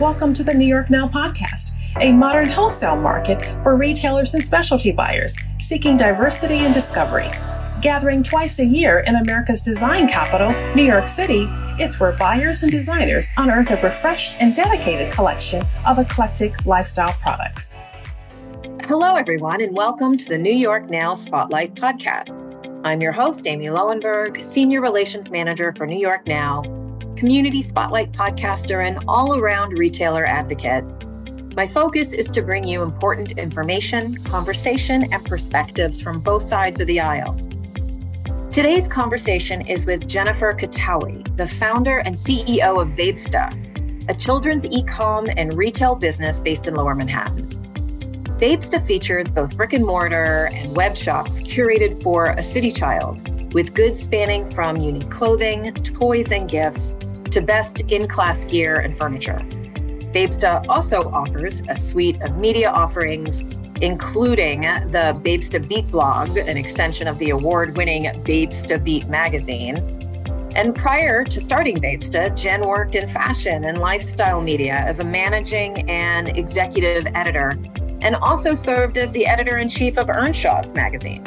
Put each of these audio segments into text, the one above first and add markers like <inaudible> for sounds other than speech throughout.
Welcome to the New York Now podcast, a modern wholesale market for retailers and specialty buyers seeking diversity and discovery. Gathering twice a year in America's design capital, New York City, it's where buyers and designers unearth a refreshed and dedicated collection of eclectic lifestyle products. Hello, everyone, and welcome to the New York Now Spotlight podcast. I'm your host, Amy Lowenberg, Senior Relations Manager for New York Now community spotlight podcaster, and all around retailer advocate. My focus is to bring you important information, conversation, and perspectives from both sides of the aisle. Today's conversation is with Jennifer Cattaui, the founder and CEO of Babesta, a children's e-com and retail business based in Lower Manhattan. Babesta features both brick and mortar and web shops curated for a city child with goods spanning from unique clothing, toys, and gifts to best in class gear and furniture. Babesta also offers a suite of media offerings, including the Babesta Beat blog, an extension of the award winning Babesta Beat magazine. And prior to starting Babesta, Jen worked in fashion and lifestyle media as a managing and executive editor, and also served as the editor in chief of Earnshaw's magazine.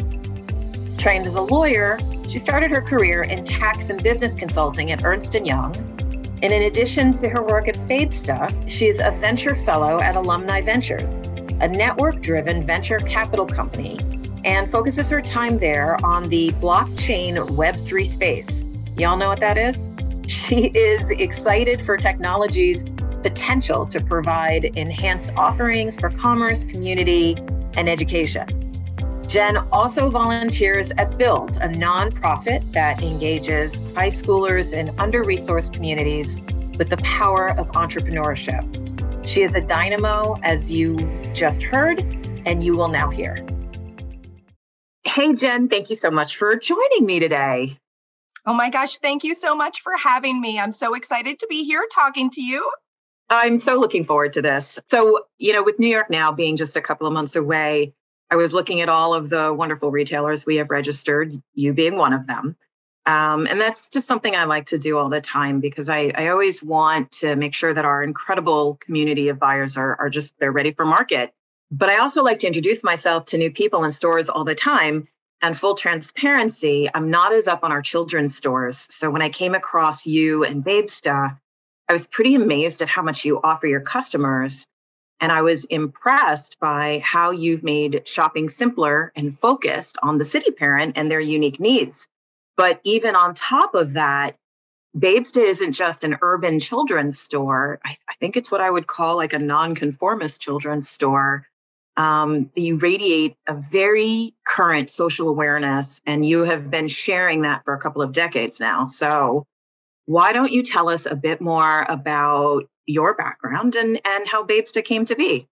Trained as a lawyer, she started her career in tax and business consulting at Ernst & Young. And in addition to her work at Babesta, she is a venture fellow at Alumni Ventures, a network-driven venture capital company, and focuses her time there on the blockchain Web3 space. Y'all know what that is? <laughs> She is excited for technology's potential to provide enhanced offerings for commerce, community, and education. Jen also volunteers at Build, a nonprofit that engages high schoolers in under resourced communities with the power of entrepreneurship. She is a dynamo, as you just heard, and you will now hear. Hey, Jen, thank you so much for joining me today. Oh my gosh, thank you so much for having me. I'm so excited to be here talking to you. I'm so looking forward to this. So, you know, with New York now being just a couple of months away, I was looking at all of the wonderful retailers we have registered, you being one of them. Um, and that's just something I like to do all the time because I, I always want to make sure that our incredible community of buyers are, are just, they're ready for market. But I also like to introduce myself to new people in stores all the time. And full transparency, I'm not as up on our children's stores. So when I came across you and Babesta, I was pretty amazed at how much you offer your customers. And I was impressed by how you've made shopping simpler and focused on the city parent and their unique needs. But even on top of that, Babesta isn't just an urban children's store. I, I think it's what I would call like a nonconformist children's store. Um, you radiate a very current social awareness, and you have been sharing that for a couple of decades now. So, why don't you tell us a bit more about your background and and how Babesta came to be.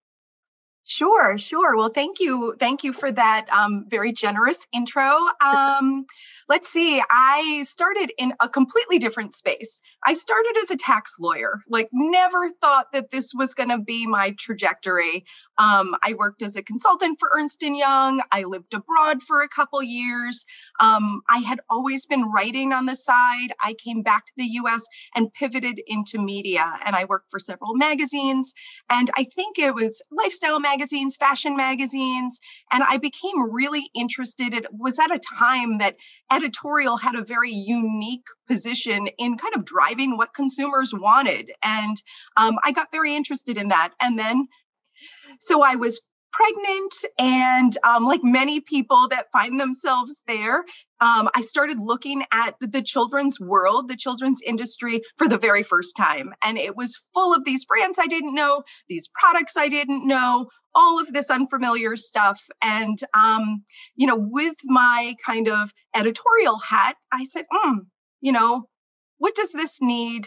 Sure, sure. Well, thank you, thank you for that um, very generous intro. Um, let's see, I started in a completely different space. I started as a tax lawyer, like, never thought that this was going to be my trajectory. Um, I worked as a consultant for Ernst & Young. I lived abroad for a couple years. Um, I had always been writing on the side. I came back to the US and pivoted into media, and I worked for several magazines. And I think it was lifestyle magazines, fashion magazines. And I became really interested. It was at a time that editorial had a very unique position in kind of driving what consumers wanted. And um, I got very interested in that. And then, so I was pregnant and um, like many people that find themselves there um, i started looking at the children's world the children's industry for the very first time. And it was full of these brands i didn't know these products i didn't know all of this unfamiliar stuff. And um, you know with my kind of editorial hat i said mm, you know what does this need?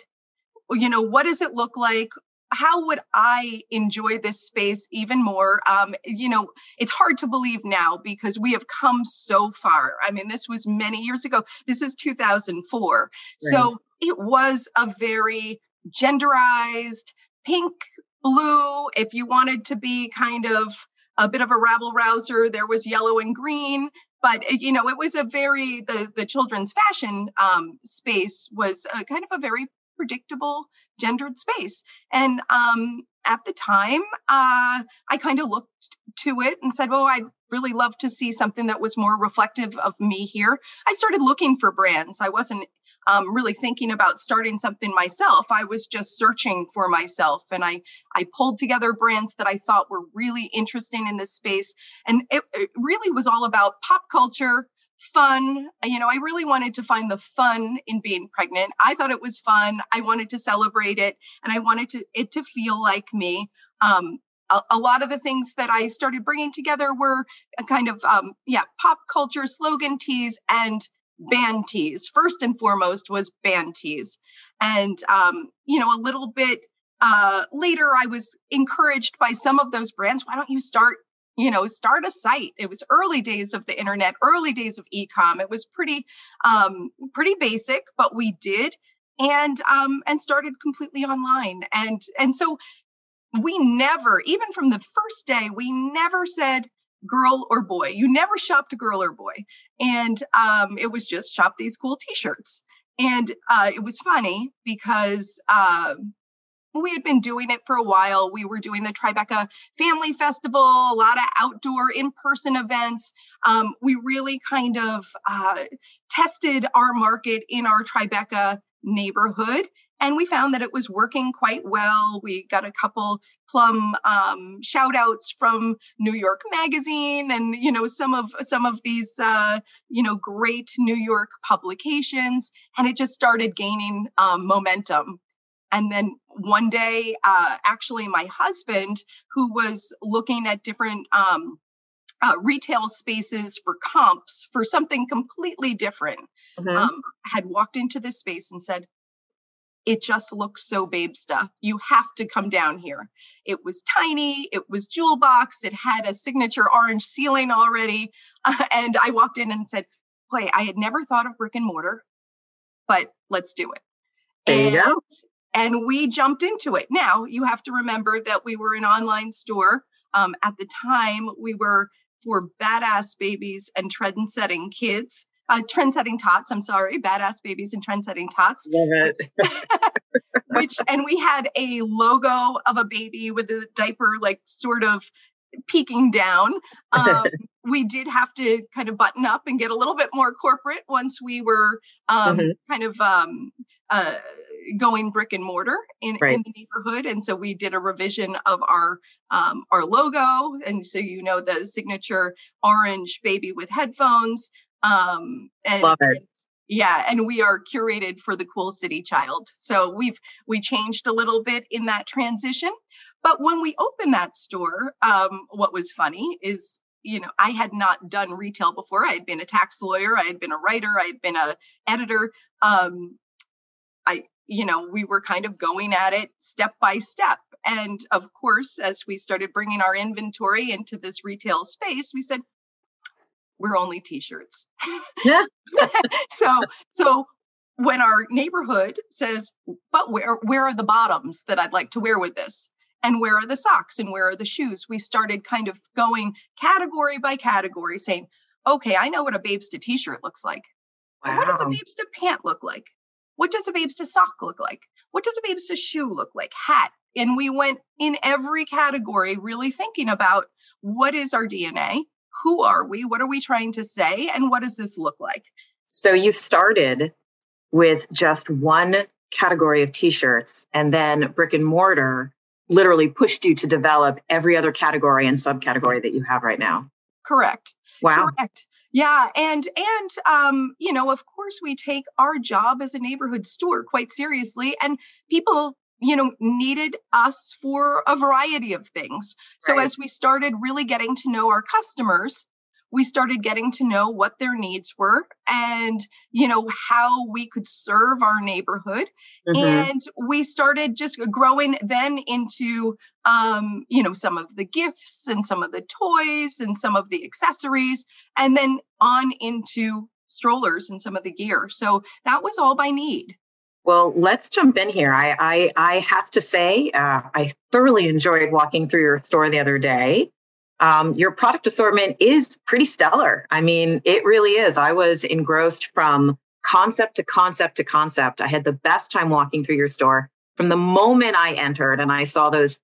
You know what does it look like how would I enjoy this space even more? Um, you know, it's hard to believe now because we have come so far. I mean, this was many years ago. This is 2004. Right. So it was a very genderized, pink, blue. If you wanted to be kind of a bit of a rabble rouser, there was yellow and green. But you know, it was a very the the children's fashion um, space was a, kind of a very predictable gendered space. And um, at the time, uh, I kind of looked to it and said, well, I'd really love to see something that was more reflective of me here." I started looking for brands. I wasn't um, really thinking about starting something myself. I was just searching for myself, and I I pulled together brands that I thought were really interesting in this space, and it, it really was all about pop culture fun. You know, I really wanted to find the fun in being pregnant. I thought it was fun. I wanted to celebrate it and I wanted to it to feel like me. Um, a, a lot of the things that I started bringing together were a kind of um, yeah, pop culture slogan tees and band tees. First and foremost was band tees. And um, you know, a little bit uh, later I was encouraged by some of those brands, why don't you start you know start a site. It was early days of the internet early days of ecom. It was pretty um, pretty basic but we did and um, and started completely online. And and so we never even from the first day we never said girl or boy. You never shopped girl or boy. And um, it was just shop these cool t-shirts. And uh, it was funny because uh, we had been doing it for a while. We were doing the Tribeca Family Festival, a lot of outdoor in person events. Um, we really kind of uh, tested our market in our Tribeca neighborhood. And we found that it was working quite well. We got a couple plum um, shout outs from New York Magazine and, you know, some of some of these, uh, you know, great New York publications. And it just started gaining um, momentum and then one day, uh, actually, my husband, who was looking at different um, uh, retail spaces for comps for something completely different, mm-hmm. um, had walked into this space and said, it just looks so Babesta. You have to come down here. It was tiny, it was jewel box, it had a signature orange ceiling already. Uh, <laughs> and I walked in and said, Boy, I had never thought of brick and mortar, but let's do it. There and, you go and we jumped into it. Now you have to remember that we were an online store. Um, at the time, we were for badass babies and trend setting kids. Uh, trend setting tots, I'm sorry, badass babies and trend setting tots. Love it. <laughs> which, and we had a logo of a baby with a diaper, like sort of peeking down. <laughs> Um, we did have to kind of button up and get a little bit more corporate once we were um, mm-hmm. kind of um, uh, going brick and mortar in, right. in the neighborhood and so we did a revision of our um, our logo and so you know the signature orange baby with headphones um, and, Love it. and yeah and we are curated for the cool city child so we've we changed a little bit in that transition but when we opened that store um, what was funny is you know i had not done retail before i had been a tax lawyer i had been a writer i had been a editor um, i you know, we were kind of going at it step by step. And of course, as we started bringing our inventory into this retail space, we said, we're only t-shirts. Yeah. <laughs> so, so when our neighborhood says, but where, where are the bottoms that I'd like to wear with this? And where are the socks and where are the shoes? We started kind of going category by category saying, okay, I know what a Babesta t-shirt looks like. Wow. What does a babes Babesta pant look like? What does a Babesta sock look like? What does a Babesta shoe look like? Hat. And we went in every category, really thinking about what is our DNA? Who are we? What are we trying to say? And what does this look like? So you started with just one category of t shirts, and then brick and mortar literally pushed you to develop every other category and subcategory that you have right now. Correct. Wow. Correct. Yeah, and and um, you know, of course, we take our job as a neighborhood store quite seriously, and people you know needed us for a variety of things so right. as we started really getting to know our customers we started getting to know what their needs were and you know how we could serve our neighborhood mm-hmm. and we started just growing then into um, you know some of the gifts and some of the toys and some of the accessories and then on into strollers and some of the gear so that was all by need well, let's jump in here. I I, I have to say, uh, I thoroughly enjoyed walking through your store the other day um, your product assortment is pretty stellar. I mean, it really is. I was engrossed from concept to concept to concept. I had the best time walking through your store. From the moment I entered and I saw those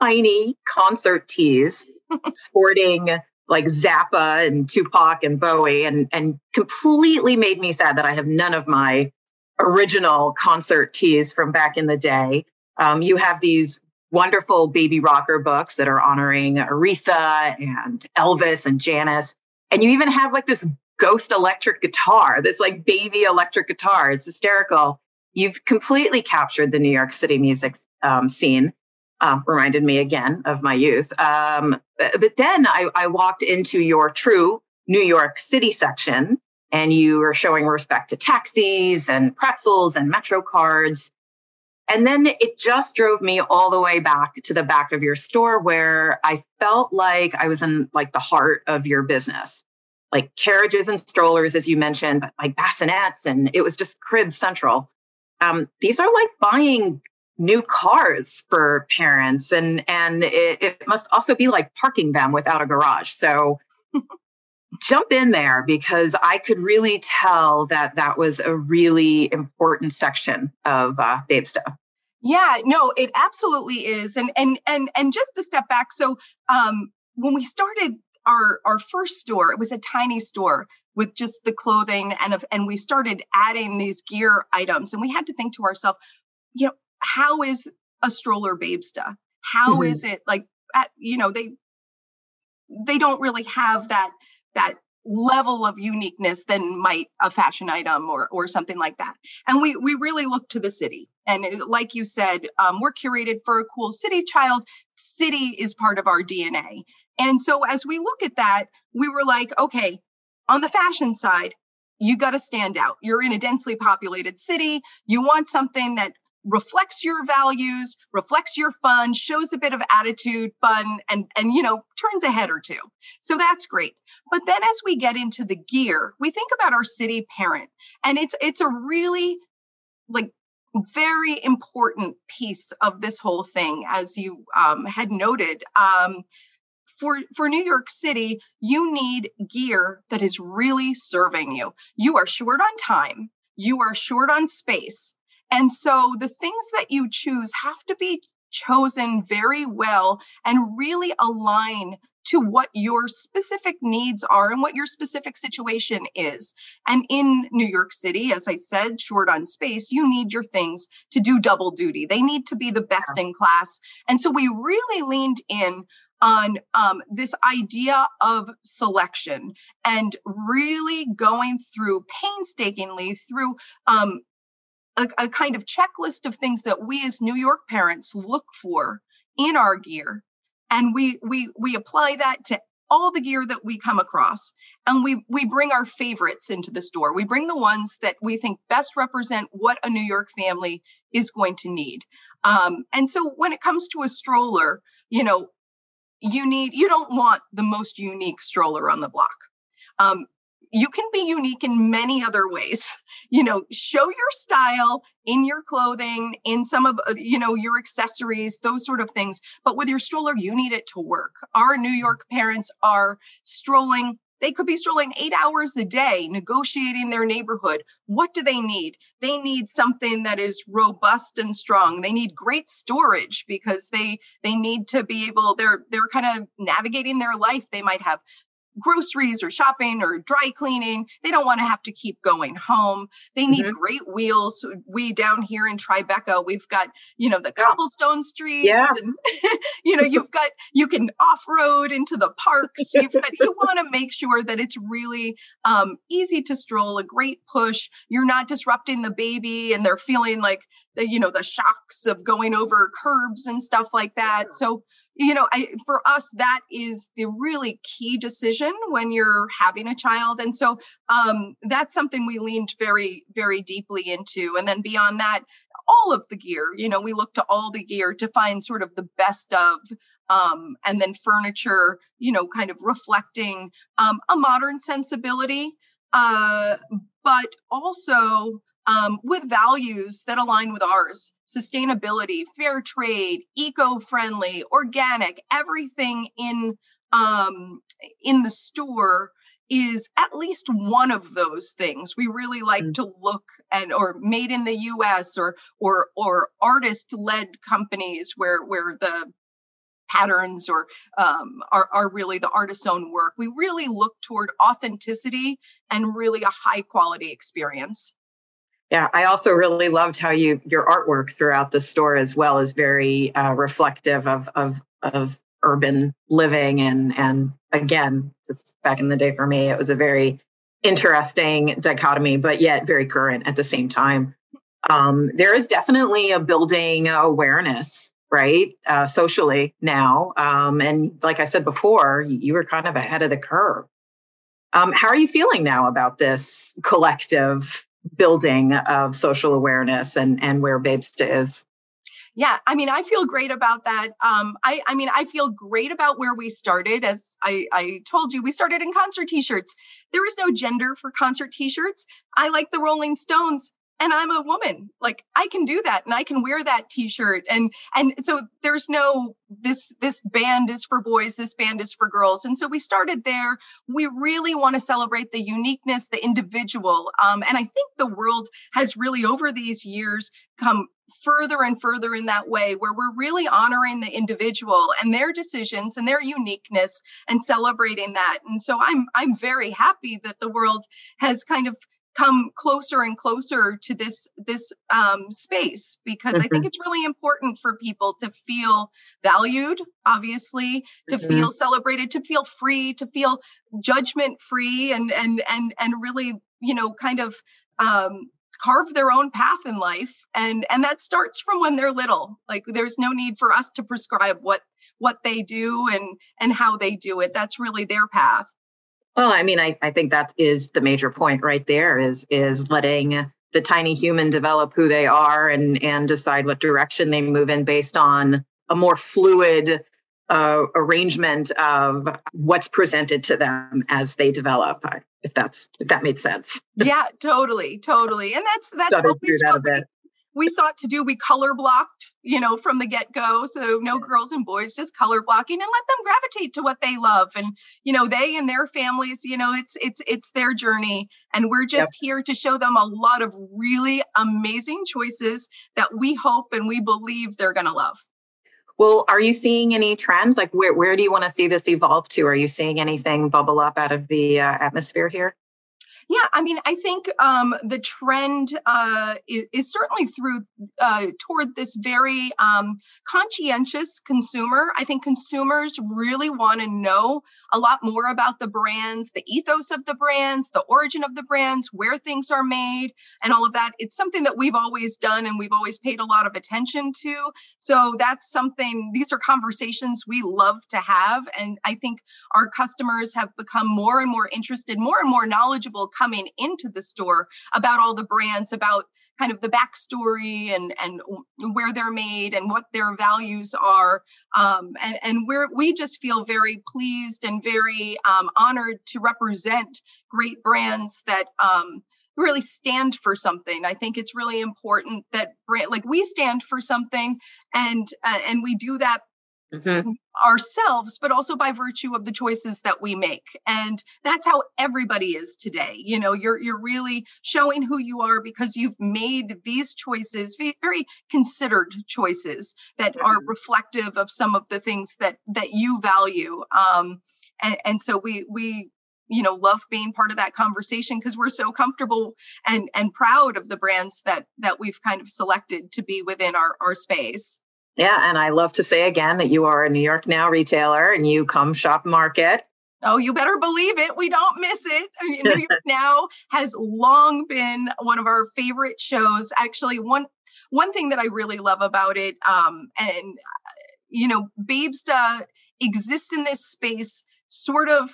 tiny concert tees <laughs> sporting like Zappa and Tupac and Bowie and, and completely made me sad that I have none of my original concert tees from back in the day. Um, you have these wonderful baby rocker books that are honoring Aretha and Elvis and Janis. And you even have like this ghost electric guitar, this like baby electric guitar. It's hysterical. You've completely captured the New York City music um, scene. Um, reminded me again of my youth. Um, but then I, I walked into your true New York City section, and you were showing respect to taxis and pretzels and Metro cards. And then it just drove me all the way back to the back of your store where I felt like I was in like the heart of your business, like carriages and strollers, as you mentioned, but like bassinets, and it was just crib central. Um, these are like buying new cars for parents, and and it, it must also be like parking them without a garage. So <laughs> jump in there because I could really tell that that was a really important section of uh, Babesta. Yeah, no, it absolutely is. And and and and just to step back, so um when we started our our first store, it was a tiny store with just the clothing and of and we started adding these gear items and we had to think to ourselves, you know, how is a stroller babesta? How mm-hmm. is it like at, you know, they they don't really have that that level of uniqueness than might a fashion item or or something like that. And we we really look to the city. And it, like you said, um, we're curated for a cool city child. City is part of our DNA. And so as we look at that, we were like, okay, on the fashion side, you got to stand out. You're in a densely populated city. You want something that reflects your values, reflects your fun, shows a bit of attitude, fun, and and you know turns a head or two. So that's great. But then as we get into the gear, we think about our city parent, and it's it's a really like very important piece of this whole thing, as you um, had noted. Um, for, for New York City, you need gear that is really serving you. You are short on time, you are short on space, and so the things that you choose have to be chosen very well and really align to what your specific needs are and what your specific situation is. And in New York City, as I said, short on space, you need your things to do double duty. They need to be the best in class. And so we really leaned in on um, this idea of selection and really going through painstakingly through um, a, a kind of checklist of things that we as New York parents look for in our gear. And we we we apply that to all the gear that we come across. And we we bring our favorites into the store. We bring the ones that we think best represent what a new york family is going to need. Um, and so when it comes to a stroller you know you need you don't want the most unique stroller on the block. Um, you can be unique in many other ways <laughs> you know show your style in your clothing in some of uh, you know your accessories those sort of things but with your stroller you need it to work our new york parents are strolling they could be strolling eight hours a day negotiating their neighborhood. What do they need? They need something that is robust and strong. They need great storage because they they need to be able, they're they're kind of navigating their life. They might have groceries or shopping or dry cleaning. They don't want to have to keep going home. They need mm-hmm. great wheels. We down here in Tribeca, we've got, you know, the cobblestone streets yeah. and <laughs> you know, you've got you can off-road into the parks. You've got you want to make sure that it's really um, easy to stroll, a great push. You're not disrupting the baby and they're feeling like the, you know, the shocks of going over curbs and stuff like that. So you know I, for us that is the really key decision when you're having a child. And so um, that's something we leaned very very deeply into. And then beyond that all of the gear you know we look to all the gear to find sort of the best of um, and then furniture you know kind of reflecting um, a modern sensibility. Uh, but also um, with values that align with ours sustainability, fair trade, eco friendly, organic, everything in um, in the store is at least one of those things. We really like mm. to look and or made in the US or or or artist led companies where where the patterns or um, are, are really the artist's own work. We really look toward authenticity and really a high quality experience. Yeah, I also really loved how you your artwork throughout the store as well is very uh, reflective of of of urban living and and again, back in the day for me, it was a very interesting dichotomy, but yet very current at the same time. Um, there is definitely a building awareness, right, uh, socially now. Um, and like I said before, you were kind of ahead of the curve. Um, how are you feeling now about this collective building of social awareness and and where Babesta is? Yeah, I mean, I feel great about that. Um, I, I mean, I feel great about where we started. As I, I told you, we started in concert T-shirts. There is no gender for concert T-shirts. I like the Rolling Stones and i'm a woman. Like i can do that and i can wear that t-shirt and and so there's no this this band is for boys this band is for girls and so we started there. We really want to celebrate the uniqueness the individual um, and i think the world has really over these years come further and further in that way where we're really honoring the individual and their decisions and their uniqueness and celebrating that and so i'm i'm very happy that the world has kind of come closer and closer to this this um, space because mm-hmm. I think mm-hmm. it's really important for people to feel valued, obviously, to mm-hmm. feel celebrated, to feel free, to feel judgment free, and and and and really, you know, kind of um, carve their own path in life and and that starts from when they're little like there's no need for us to prescribe what what they do and and how they do it that's really their path well, I mean, I, I think that is the major point right there is is letting the tiny human develop who they are and and decide what direction they move in based on a more fluid uh, arrangement of what's presented to them as they develop. If that's if that made sense. Yeah, totally, totally, and that's that's we that we sought to do we color blocked you know from the get-go so no girls and boys just color blocking and let them gravitate to what they love and you know they and their families you know it's it's it's their journey and we're just yep. here to show them a lot of really amazing choices that we hope and we believe they're going to love well, are you seeing any trends? Like, where, where do you want to see this evolve to? Are you seeing anything bubble up out of the uh, atmosphere here? Yeah, I mean, I think um, the trend uh, is, is, certainly through uh, toward this very um, conscientious consumer. I think consumers really want to know a lot more about the brands, the ethos of the brands, the origin of the brands, where things are made, and all of that. It's something that we've always done and we've always paid a lot of attention to. So that's something. These are conversations we love to have, and I think our customers have become more and more interested, more and more knowledgeable coming into the store about all the brands, about kind of the backstory and and where they're made and what their values are um, and and we're we just feel very pleased and very um, honored to represent great brands that um, really stand for something. I think it's really important that brand like we stand for something and uh, and we do that mm-hmm. ourselves, but also by virtue of the choices that we make. And that's how everybody is today. You know, you're you're really showing who you are because you've made these choices, very considered choices that mm-hmm. are reflective of some of the things that that you value. Um, and, and so we we you know love being part of that conversation because we're so comfortable and and proud of the brands that that we've kind of selected to be within our our space yeah, and I love to say again that you are a New York Now retailer and you come shop market. Oh, you better believe it. We don't miss it. <laughs> New York <laughs> Now has long been one of our favorite shows. Actually, one one thing that I really love about it, um, and you know, Babesta exists in this space sort of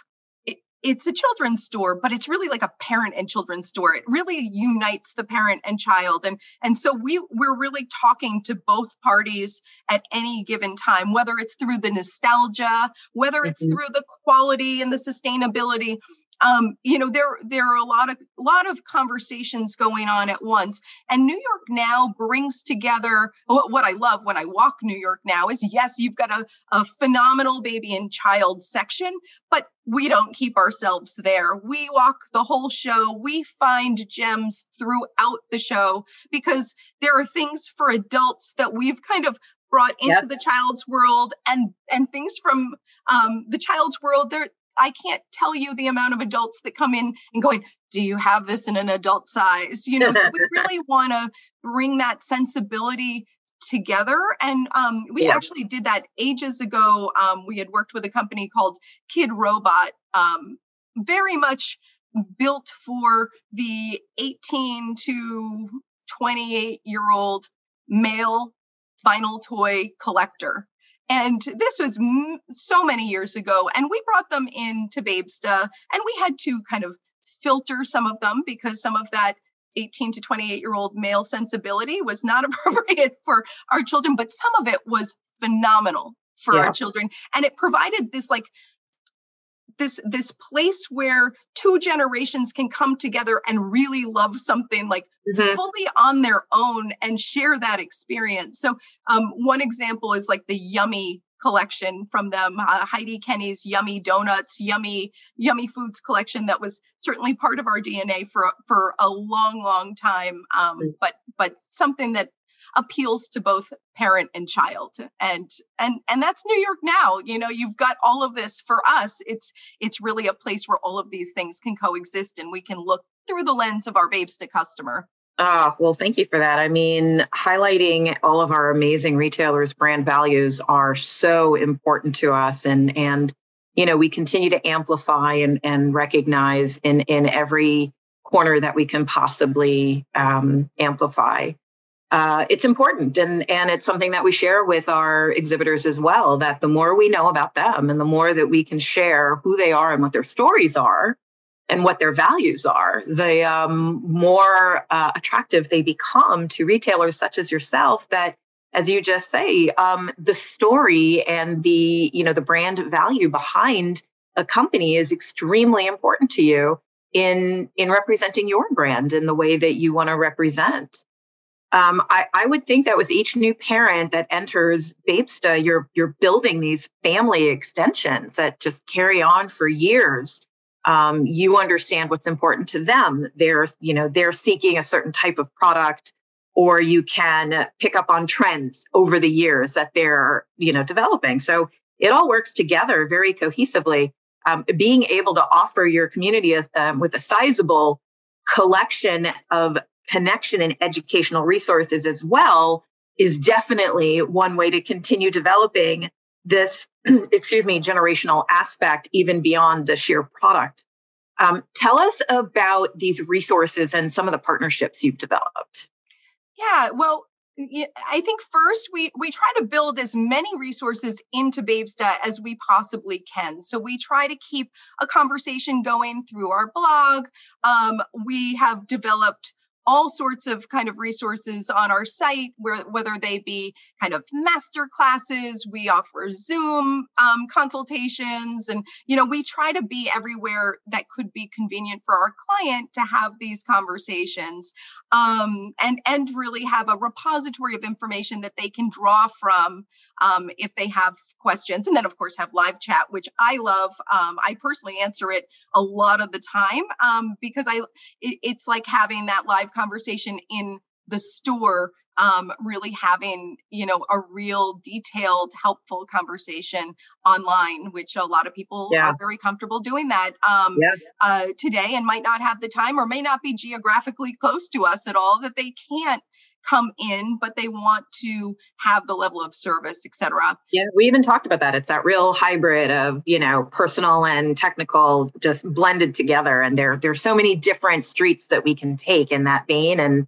it's a children's store but it's really like a parent and children's store. It really unites the parent and child. And and so we we're really talking to both parties at any given time whether it's through the nostalgia whether it's mm-hmm. through the quality and the sustainability um, you know there there are a lot of a lot of conversations going on at once and new york now brings together what i love when i walk new york now is yes you've got a, a phenomenal baby and child section but we don't keep ourselves there we walk the whole show we find gems throughout the show because there are things for adults that we've kind of brought into yes. the child's world and and things from um, the child's world there I can't tell you the amount of adults that come in and going, do you have this in an adult size? You know, so we <laughs> really want to bring that sensibility together. And um, we yeah. actually did that ages ago. Um, we had worked with a company called Kidrobot, um, very much built for the 18 to 28 year old male vinyl toy collector. And this was m- so many years ago. And we brought them into Babesta and we had to kind of filter some of them because some of that 18 to 28 year old male sensibility was not <laughs> appropriate for our children, but some of it was phenomenal for yeah. our children. And it provided this like this this place where two generations can come together and really love something like mm-hmm. fully on their own and share that experience so um, one example is like the yummy collection from them uh, heidi kenney's yummy donuts yummy yummy foods collection that was certainly part of our dna for for a long long time um, mm. but but something that appeals to both parent and child. And and and that's new york now you know you've got all of this for us. It's it's really a place where all of these things can coexist and we can look through the lens of our Babesta customer. Ah, oh, well, thank you for that. I mean, highlighting all of our amazing retailers' brand values are so important to us, and and you know we continue to amplify and and recognize in in every corner that we can possibly um, amplify uh, it's important. And and it's something that we share with our exhibitors as well that the more we know about them and the more that we can share who they are and what their stories are and what their values are the um, more uh, attractive they become to retailers such as yourself that as you just say um, the story and the you know the brand value behind a company is extremely important to you in in representing your brand in the way that you want to represent um, I, I, would think that with each new parent that enters Babesta, you're you're building these family extensions that just carry on for years. Um, you understand what's important to them. They're you know they're seeking a certain type of product, or you can pick up on trends over the years that they're you know developing. So it all works together very cohesively. Um, being able to offer your community a, um, with a sizable collection of connection and educational resources as well is definitely one way to continue developing this, <clears throat> excuse me, generational aspect, even beyond the sheer product. Um, tell us about these resources and some of the partnerships you've developed. Yeah, well, I think first we we try to build as many resources into Babesta as we possibly can. So we try to keep a conversation going through our blog. Um, we have developed all sorts of kind of resources on our site, where whether they be kind of master classes, we offer Zoom um, consultations, and you know we try to be everywhere that could be convenient for our client to have these conversations, um, and and really have a repository of information that they can draw from um, if they have questions, and then of course have live chat, which I love. Um, I personally answer it a lot of the time um, because I it, it's like having that live conversation in the store um, really having you know a real detailed helpful conversation online which a lot of people yeah. are very comfortable doing that um, yeah. uh, today and might not have the time or may not be geographically close to us at all that they can't come in but they want to have the level of service etc yeah we even talked about that it's that real hybrid of you know personal and technical just blended together and there there's so many different streets that we can take in that vein and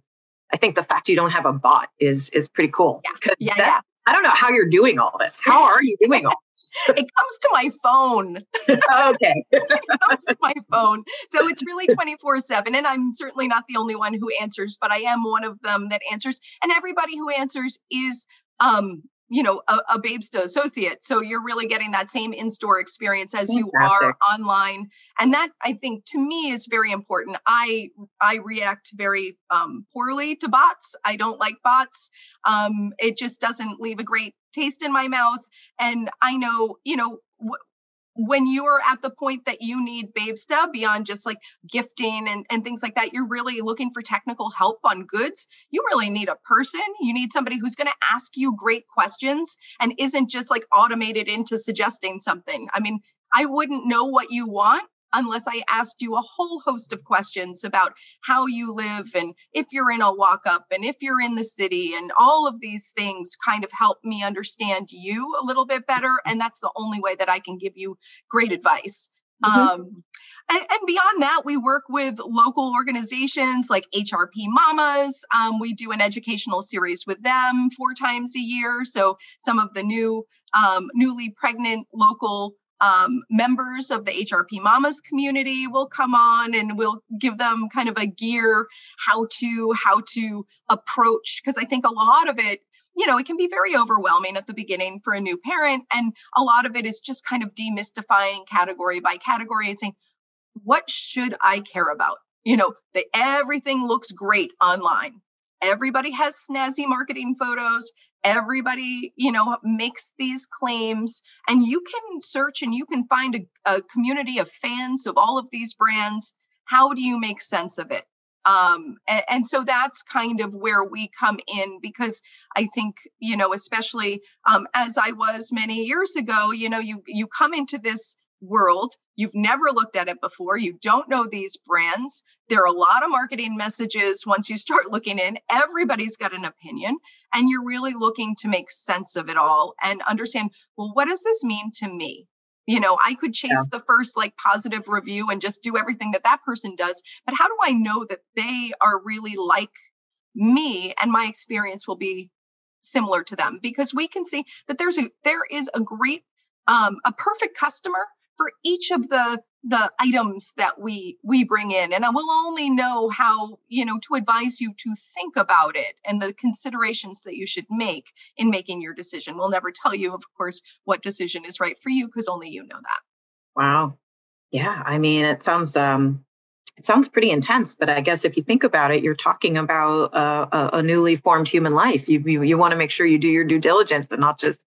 I think the fact you don't have a bot is is pretty cool. Yeah. Yeah, yeah. I don't know how you're doing all this. How are you doing all this? <laughs> it comes to my phone. <laughs> okay. <laughs> it comes to my phone. So it's really 24 7. And I'm certainly not the only one who answers, but I am one of them that answers. And everybody who answers is um you know a, a babesta associate so you're really getting that same in-store experience as Fantastic. you are online and that i think to me is very important i i react very um, poorly to bots i don't like bots um, it just doesn't leave a great taste in my mouth and i know you know when you are at the point that you need Babesta beyond just like gifting and, and things like that, you're really looking for technical help on goods. You really need a person. You need somebody who's going to ask you great questions and isn't just like automated into suggesting something. I mean, I wouldn't know what you want unless I asked you a whole host of questions about how you live and if you're in a walk up and if you're in the city and all of these things kind of help me understand you a little bit better. And that's the only way that I can give you great advice. Mm-hmm. Um, and, and, beyond that, we work with local organizations like HRP Mamas. Um, we do an educational series with them four times a year. So some of the new, um, newly pregnant local um, members of the HRP Mamas community will come on and we'll give them kind of a gear how to how to approach because I think a lot of it you know it can be very overwhelming at the beginning for a new parent and a lot of it is just kind of demystifying category by category and saying what should I care about? You know that everything looks great online everybody has snazzy marketing photos. Everybody you know makes these claims. And you can search and you can find a, a, community of fans of all of these brands. How do you make sense of it? Um, and, and, so that's kind of where we come in because i think you know especially um, as i was many years ago you know you you come into this world. You've never looked at it before. You don't know these brands. There are a lot of marketing messages once you start <laughs> looking in. Everybody's got an opinion, and you're really looking to make sense of it all and understand well, what does this mean to me? You know, I could chase yeah. the first like positive review and just do everything that that person does. But how do I know that they are really like me and my experience will be similar to them? Because we can see that there's a there is a great um, a perfect customer for each of the the items that we we bring in. And i will only know how you know to advise you to think about it and the considerations that you should make in making your decision. We'll never tell you of course what decision is right for you because only you know that. Wow. Yeah i mean it sounds um it sounds pretty intense but i guess if you think about it you're talking about a, a, newly formed human life. You you, you want to make sure you do your due diligence and not just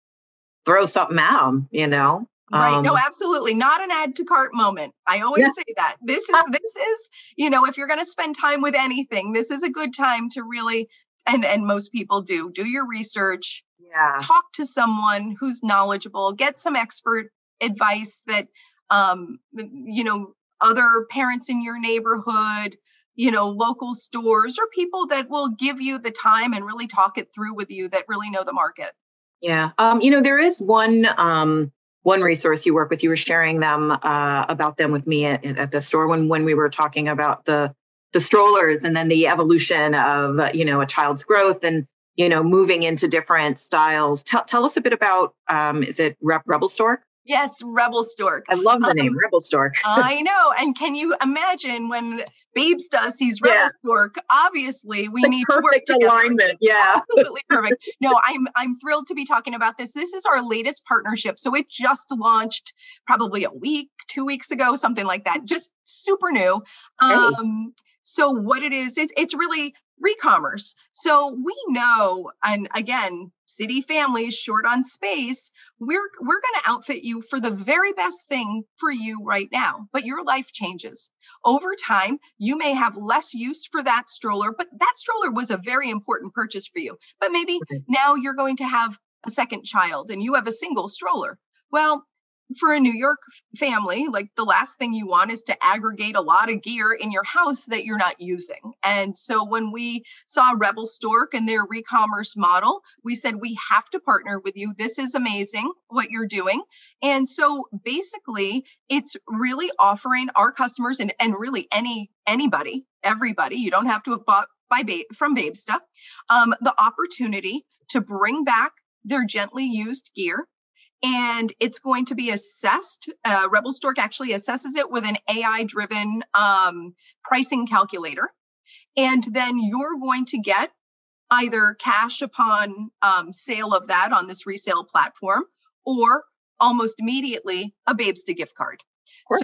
throw something at them you know Right. Um, no, absolutely. Not an add to cart moment. I always yeah. say that. This is this is, you know, if you're going to spend time with anything, this is a good time to really and and most people do. Do your research. Yeah. Talk to someone who's knowledgeable, get some expert advice that um you know, other parents in your neighborhood, you know, local stores or people that will give you the time and really talk it through with you that really know the market. Yeah. Um, you know, there is one um one resource you work with, you were sharing them uh, about them with me at, at, the store when when we were talking about the the strollers and then the evolution of you know a child's growth and you know moving into different styles. Tell tell us a bit about um, is it Re- Rebel Stork? Yes, Rebel Stork. I love the um, name Rebel Stork. <laughs> I know. And can you imagine when Babesta sees Rebel yeah. Stork? Obviously, we the need to work together. alignment. Yeah, absolutely <laughs> perfect. No, I'm I'm thrilled to be talking about this. This is our latest partnership. So it just launched probably a week, two weeks ago, something like that. Just super new. Um, hey. So what it is, it, it's really recommerce. So we know, and again, city families short on space, we're we're going to outfit you for the very best thing for you right now. But your life changes. Over time, you may have less use for that stroller, but that stroller was a very important purchase for you. But maybe okay. now you're going to have a second child and you have a single stroller. Well, for a New York family, like the last thing you want is to aggregate a lot of gear in your house that you're not using. And so when we saw Rebel Stork and their re-commerce model, we said we have to partner with you. This is amazing what you're doing. And so basically, it's really offering our customers and, and really any anybody, everybody, you don't have to have bought by from Babesta, um, the opportunity to bring back their gently used gear and it's going to be assessed. Uh, Rebel Stork actually assesses it with an AI driven um, pricing calculator. And then you're going to get either cash upon um, sale of that on this resale platform or almost immediately a Babesta gift card.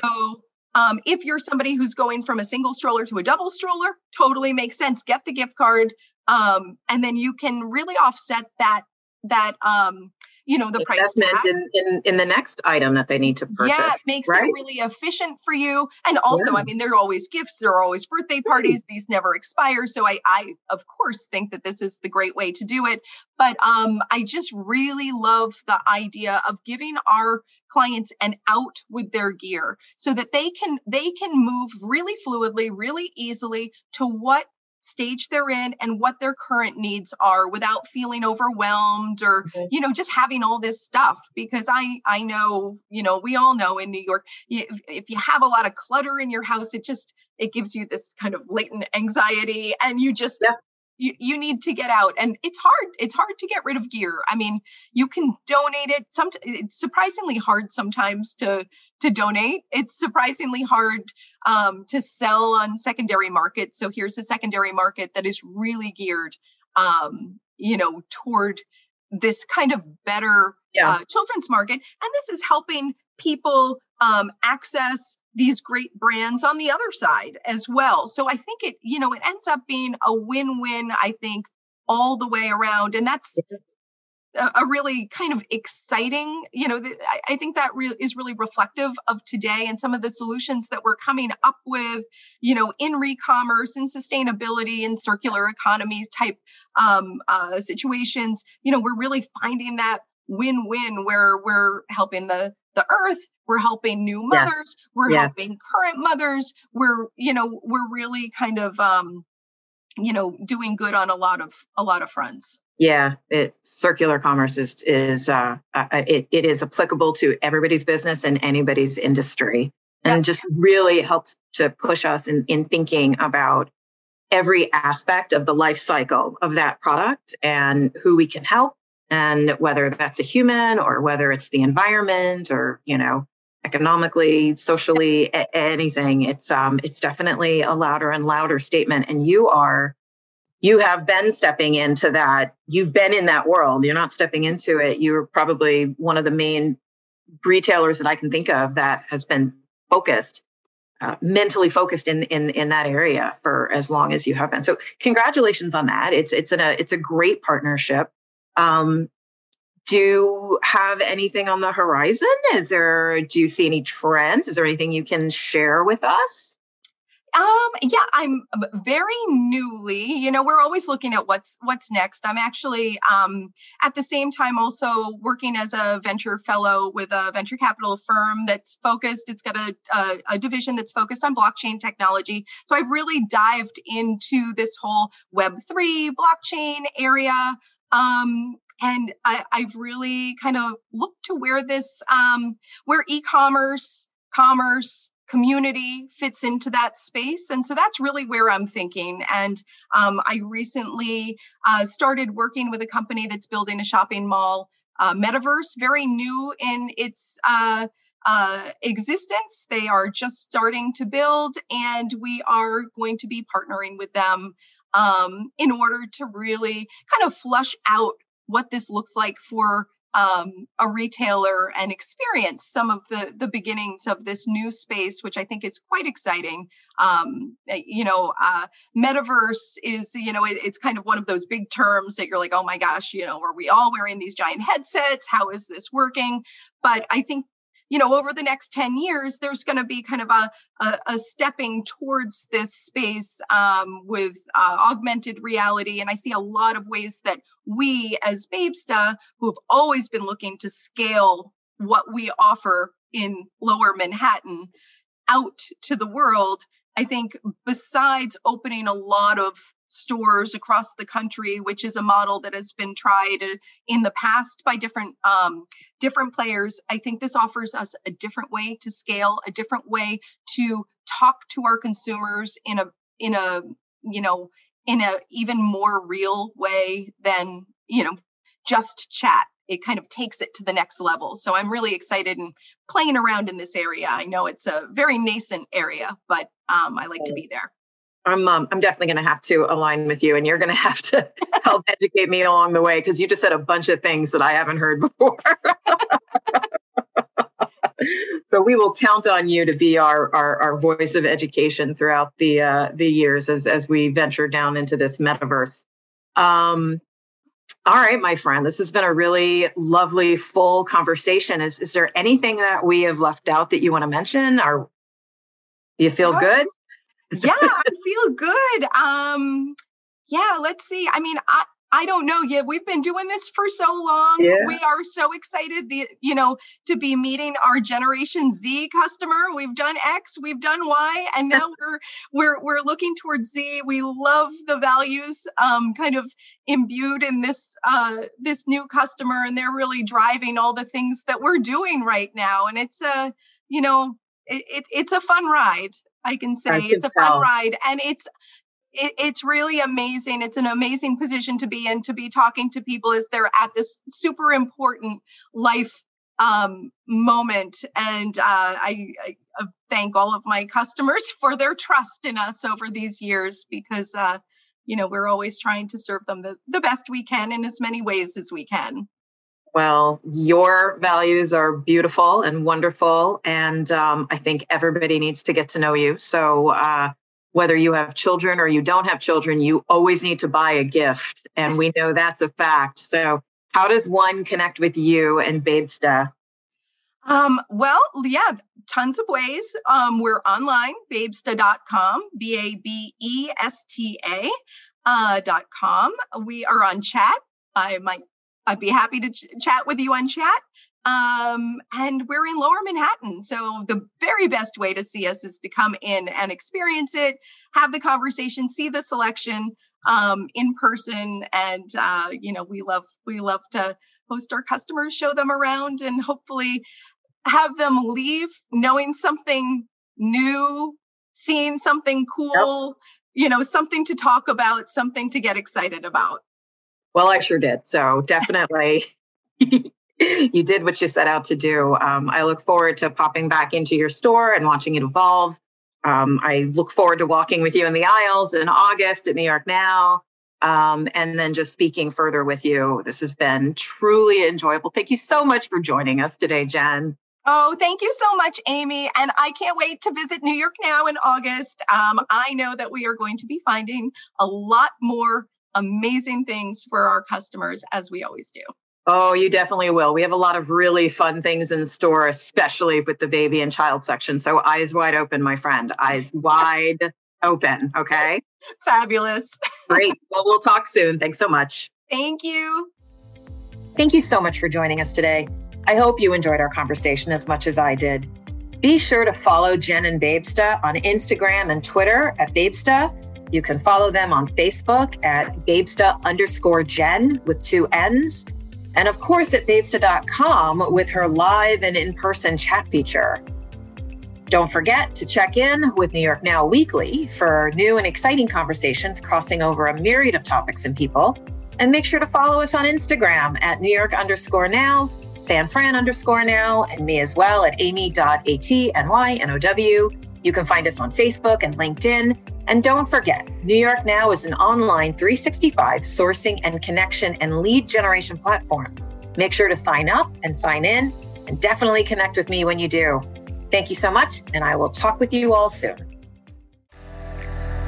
So um, if you're somebody who's going from a single stroller to a double stroller, totally makes sense. Get the gift card, um, and then you can really offset that that um, you know the investment price in, in in the next item that they need to purchase. Yeah, it makes right? it really efficient for you. And also, yeah. I mean, there are always gifts, there are always birthday parties. These never expire. So I, I of course think that this is the great way to do it. But um, I just really love the idea of giving our clients an out with their gear so that they can they can move really fluidly, really easily to what stage they're in and what their current needs are without feeling overwhelmed or mm-hmm. you know just having all this stuff because i i know you know we all know in new york if, if you have a lot of clutter in your house it just it gives you this kind of latent anxiety and you just yeah you, you need to get out and it's hard it's hard to get rid of gear. I mean you can donate it. Some it's surprisingly hard sometimes to to donate. It's surprisingly hard um, to sell on secondary market so here's a secondary market that is really geared um, you know toward this kind of better yeah. uh, children's market and this is helping people um, access these great brands on the other side as well. So I think it, you know, it ends up being a win-win, I think, all the way around. And that's a, a really kind of exciting, you know, I, I think that re- is really reflective of today and some of the solutions that we're coming up with, you know, in re-commerce and sustainability and circular economy type um, uh, situations. You know, we're really finding that win-win where we're helping the the earth we're helping new mothers yes. we're yes. helping current mothers we're you know we're really kind of um you know doing good on a lot of a lot of fronts yeah it circular commerce is is uh, uh it, it is applicable to everybody's business and anybody's industry. And yeah. just really helps to push us in in thinking about every aspect of the life cycle of that product and who we can help and whether that's a human or whether it's the environment or you know economically socially a- anything. It's um it's definitely a louder and louder statement. And you are you have been stepping into that you've been in that world you're not stepping into it you're probably one of the main retailers that i can think of that has been focused uh, mentally focused in in in that area for as long as you have been so congratulations on that it's it's a it's a great partnership um, do you have anything on the horizon? Is there, do you see any trends? Is there anything you can share with us? Um, yeah, I'm very newly, you know, we're always looking at what's what's next. I'm actually um at the same time also working as a venture fellow with a venture capital firm that's focused, it's got a, a, a division that's focused on blockchain technology. So I've really dived into this whole web3 blockchain area um, and I, have really kind of looked to where this, um, where e-commerce, commerce, community fits into that space. And so that's really where I'm thinking. And um, I recently uh, started working with a company that's building a shopping mall uh, metaverse, very new in its uh, uh, existence. They are just starting to build, and we are going to be partnering with them um, in order to really kind of flush out what this looks like for um, a retailer and experience some of the the beginnings of this new space, which I think is quite exciting. Um, eh, you know, uh, metaverse is you know it, it's kind of one of those big terms that you're like, oh my gosh, you know, are we all wearing these giant headsets? How is this working? But I think you know over the next 10 years there's going to be kind of a, a, a, stepping towards this space um, with uh, augmented reality. And i see a lot of ways that we as babesta who have always been looking to scale what we offer in lower manhattan out to the world i think besides opening a lot of stores across the country, which is a model that has been tried in the past by different um, different players. I think this offers us a different way to scale, a different way to talk to our consumers in a in a you know in a even more real way than you know just chat. It kind of takes it to the next level. So i'm really excited and playing around in this area. I know it's a very nascent area but um, i like to be there I'm um, I'm definitely going to have to align with you, and you're going <laughs> to have to help educate me along the way because you just said a bunch of things that I haven't heard before. <laughs> so we will count on you to be our our, our voice of education throughout the uh, the years as as we venture down into this metaverse. Um, all right, my friend, this has been a really lovely, full conversation. Is, is there anything that we have left out that you want to mention? Or you feel good? Yeah, I feel good. Um, yeah, let's see. I mean, I, I don't know. Yeah, we've been doing this for so long. Yeah. We are so excited, the, you know, to be meeting our Generation Z customer. We've done X, we've done Y, and now <laughs> we're we're we're looking towards Z. We love the values um, kind of imbued in this uh, this new customer, and they're really driving all the things that we're doing right now. And it's a, you know, it, it it's a fun ride. I can say I it's a tell. fun ride, and it's it, it's really amazing. It's an amazing position to be in to be talking to people as they're at this super important life um, moment. And uh, I, I, uh, thank all of my customers <laughs> for their trust in us over these years because, uh, you know, we're always trying to serve them the, the best we can in as many ways as we can. Well, your values are beautiful and wonderful. And um, I think everybody needs to get to know you. So, uh, whether you have children or you don't have children, you always need to buy a gift. And we know that's a fact. So, how does one connect with you and Babesta? Um, well, yeah, tons of ways. Um, we're online, babesta.com, B A B E S T A uh, dot com. We are on chat. I might I'd be happy to ch- chat with you on chat. Um, and we're in lower Manhattan. So the very best way to see us is to come in and experience it, have the conversation, see the selection um, in person. And, uh, you know, we love, we love to host our customers, show them around and hopefully have them leave knowing something new, seeing something cool, yep. you know, something to talk about, something to get excited about. Well, I sure did. So definitely. <laughs> you did what you set out to do. Um, I look forward to popping back into your store and watching it evolve. Um, I look forward to walking with you in the aisles in August at New York Now. Um, and then just speaking further with you. This has been truly enjoyable. Thank you so much for joining us today, Jen. Oh, thank you so much, Amy. And I can't wait to visit New York now in August. Um, I know that we are going to be finding a lot more amazing things for our customers as we always do. Oh, you definitely will. We have a lot of really fun things in store, especially with the baby and child section. So eyes wide open, my friend. Eyes <laughs> wide open. Okay. Fabulous. Great. <laughs> Well, we'll talk soon. Thanks so much. Thank you. Thank you so much for joining us today. I hope you enjoyed our conversation as much as I did. Be sure to follow Jen and Babesta on Instagram and Twitter at Babesta. You can follow them on Facebook at Babesta underscore Jen with two N's and of course at babesta.com with her live and in person chat feature. Don't forget to check in with New York Now weekly for new and exciting conversations crossing over a myriad of topics and people. And make sure to follow us on Instagram at New York underscore now, San Fran underscore now, and me as well at amy.atnynow. You can find us on Facebook and LinkedIn. And don't forget, New York Now is an online 365 sourcing and connection and lead generation platform. Make sure to sign up and sign in, and definitely connect with me when you do. Thank you so much, and I will talk with you all soon.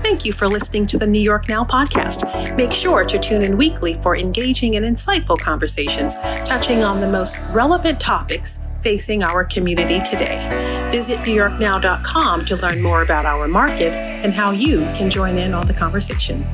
Thank you for listening to the New York Now podcast. Make sure to tune in weekly for engaging and insightful conversations touching on the most relevant topics facing our community today. Visit NewYorkNow.com to learn more about our market and how you can join in on the conversation.